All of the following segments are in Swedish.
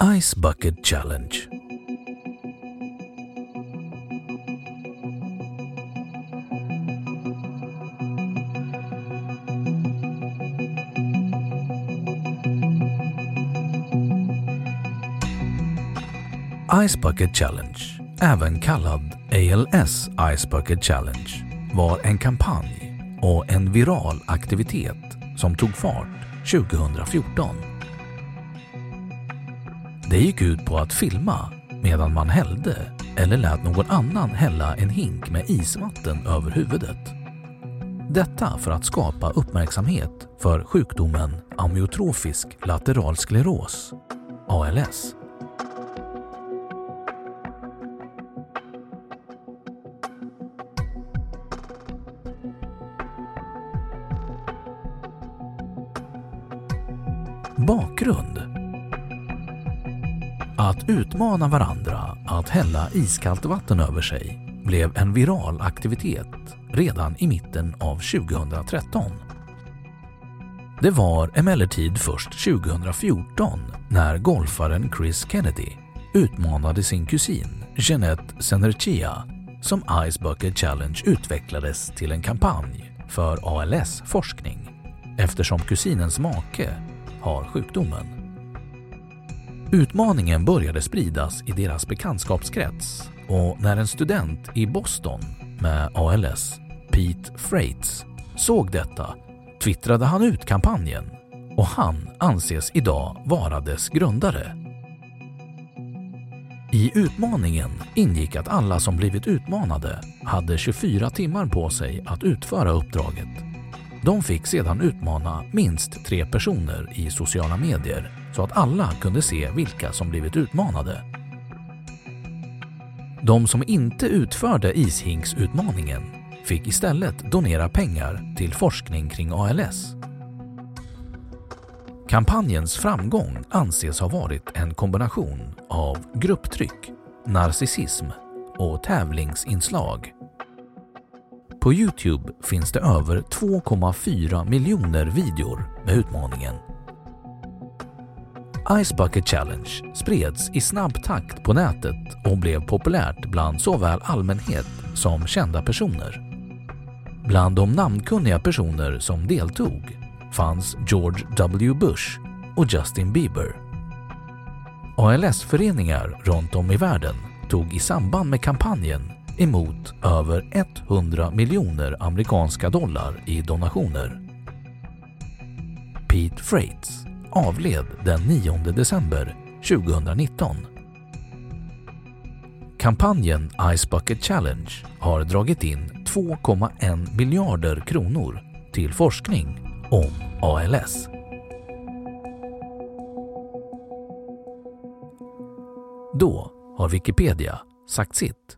Ice Bucket Challenge. Ice Bucket Challenge, även kallad ALS Ice Bucket Challenge, var en kampanj och en viral aktivitet som tog fart 2014. Det gick ut på att filma medan man hällde eller lät någon annan hälla en hink med isvatten över huvudet. Detta för att skapa uppmärksamhet för sjukdomen amyotrofisk lateral skleros, ALS. Bakgrund att utmana varandra att hälla iskallt vatten över sig blev en viral aktivitet redan i mitten av 2013. Det var emellertid först 2014 när golfaren Chris Kennedy utmanade sin kusin Jeanette Senerchia som Ice Bucket Challenge utvecklades till en kampanj för ALS-forskning eftersom kusinens make har sjukdomen. Utmaningen började spridas i deras bekantskapskrets och när en student i Boston med ALS, Pete Freights, såg detta twittrade han ut kampanjen och han anses idag vara dess grundare. I utmaningen ingick att alla som blivit utmanade hade 24 timmar på sig att utföra uppdraget. De fick sedan utmana minst tre personer i sociala medier så att alla kunde se vilka som blivit utmanade. De som inte utförde ishinksutmaningen fick istället donera pengar till forskning kring ALS. Kampanjens framgång anses ha varit en kombination av grupptryck, narcissism och tävlingsinslag. På Youtube finns det över 2,4 miljoner videor med utmaningen. Ice Bucket Challenge spreds i snabb takt på nätet och blev populärt bland såväl allmänhet som kända personer. Bland de namnkunniga personer som deltog fanns George W. Bush och Justin Bieber. ALS-föreningar runt om i världen tog i samband med kampanjen emot över 100 miljoner amerikanska dollar i donationer. Pete Freights avled den 9 december 2019. Kampanjen Ice Bucket Challenge har dragit in 2,1 miljarder kronor till forskning om ALS. Då har Wikipedia sagt sitt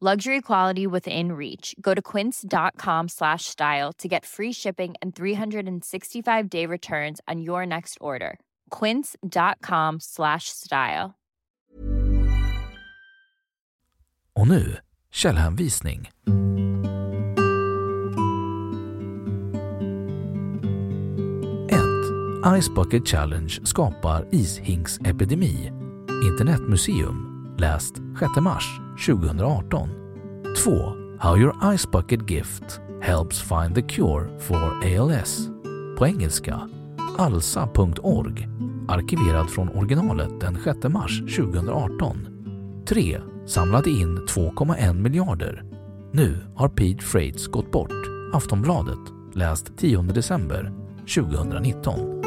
Luxury quality within reach. Go to quince.com slash style to get free shipping and 365 day returns on your next order. Quince.com slash style. Och nu källhänvisning. 1. Ice Bucket Challenge skapar ishinksepidemi. Internetmuseum. Läst 6 mars 2018. 2. How your Ice Bucket Gift helps find the cure for ALS. På engelska. alsa.org. Arkiverad från originalet den 6 mars 2018. 3. Samlade in 2,1 miljarder. Nu har Pete Freights gått bort. Aftonbladet. Läst 10 december 2019.